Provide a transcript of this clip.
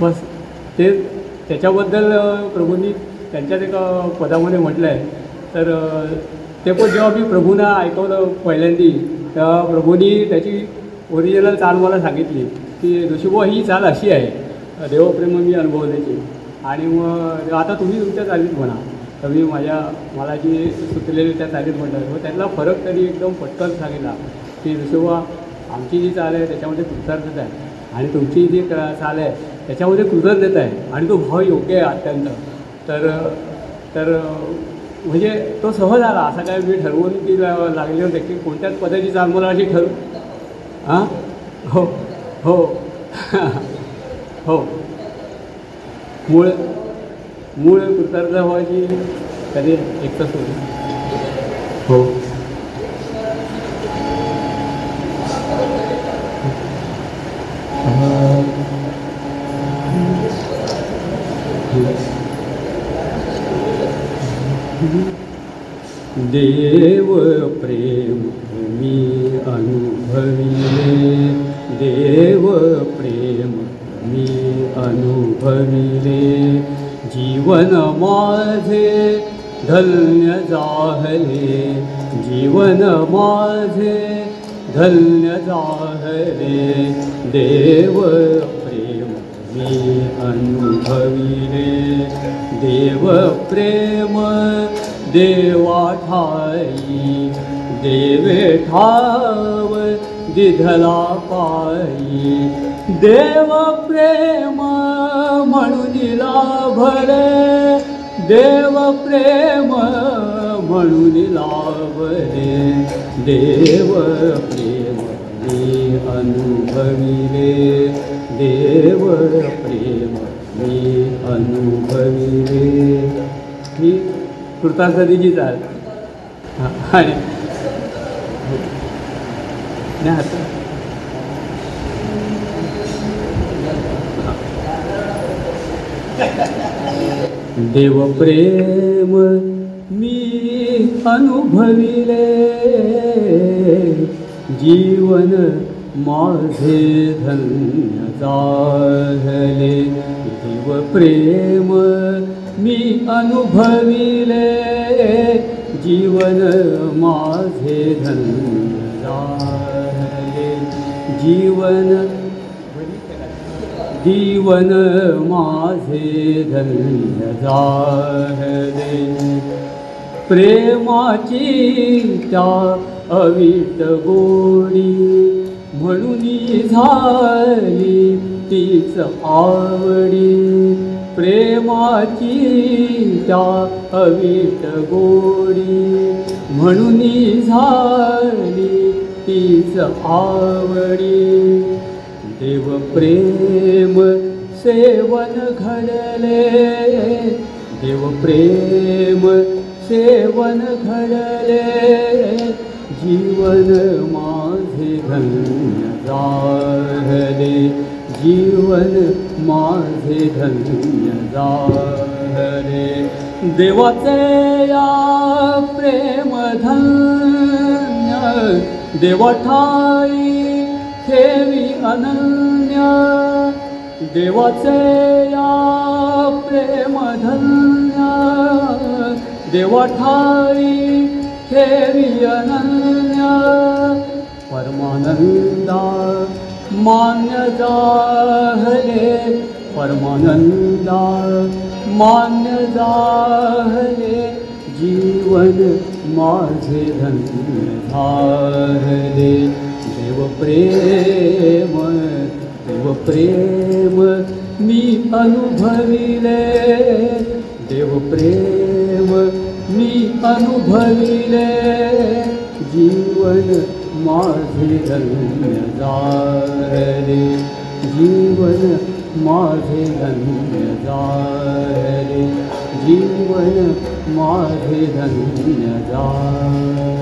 बस ते त्याच्याबद्दल प्रभूंनी त्यांच्याच एका पदामध्ये म्हटलं आहे तर ते पण जेव्हा मी प्रभूंना ऐकवलं पहिल्यांदी तेव्हा प्रभूंनी त्याची ओरिजिनल चाल मला सांगितली की ऋषीबो ही चाल अशी आहे देवप्रेम मी अनुभवल्याची आणि मग आता तुम्ही तुमच्या चालीत म्हणा. तर मी माझ्या मला जी सुचलेली त्या चालीत म्हणतात मग त्यातला फरक त्यांनी एकदम पटकन सांगितला की ऋषीबुवा आमची जी चाल आहे त्याच्यामध्ये कृतार्थता आहे. आणि तुमची जी चाल आहे त्याच्यामध्ये कृतज्ञता आहे आणि तो भाव योग्य आहे अत्यंत. तर तर म्हणजे तो सहज आला. असा काय मी ठरवून की ला- लागले होते की कोणत्याच पद्धतीची चाल मला अशी ठरवू हां? हो हो. हो. मूळ मूळ कृतार्थ व्हायची कधी एकच होती हो. देव प्रेम मी अनुभविले। देव प्रेम मी अनुभविले। जीवन माझे धन्य जाहले। जीवन माझे धन्य जाहले। देव मी अनुभविले देव प्रेम देवा ठाई देवे ठाव दिधला पायी देव प्रेम म्हणून लाभले देव प्रेम म्हणून लाभले देव प्रेम मी अनुभविले देव प्रेम मी अनुभविले. ही कृतार्थतेची चाल हां आणि नाही आता देव प्रेम मी अनुभविले. जीवन माझे धन्य झाले देव प्रेम मी अनुभविले। जीवन माझे धन्य जीवन जीवन झाले प्रेमाची त्या अविट गोडी म्हणून झाली तीच आवडी. प्रेमाची त्या अवीट गोडी. म्हणून झाली तीच आवडी. देव प्रेम सेवन घडले. देव प्रेम सेवन घडले. जीवन मा धन्य झाले जीवन माझे धन्य झाले देवाचे या प्रेम धन्य देवठाई ठेवी अनन्य देवाचे या प्रेम धन्य देवठाई ठेवी अनन्य परमानंदा मान्य जाहले परमानंदा मान्य जाहले जीवन माझे धन्य झाले देव प्रेम देव प्रेम मी अनुभविले। देव प्रेम मी अनुभविले। जीवन धन्य झाले जीवन धन्य झाले जीवन धन्य झाले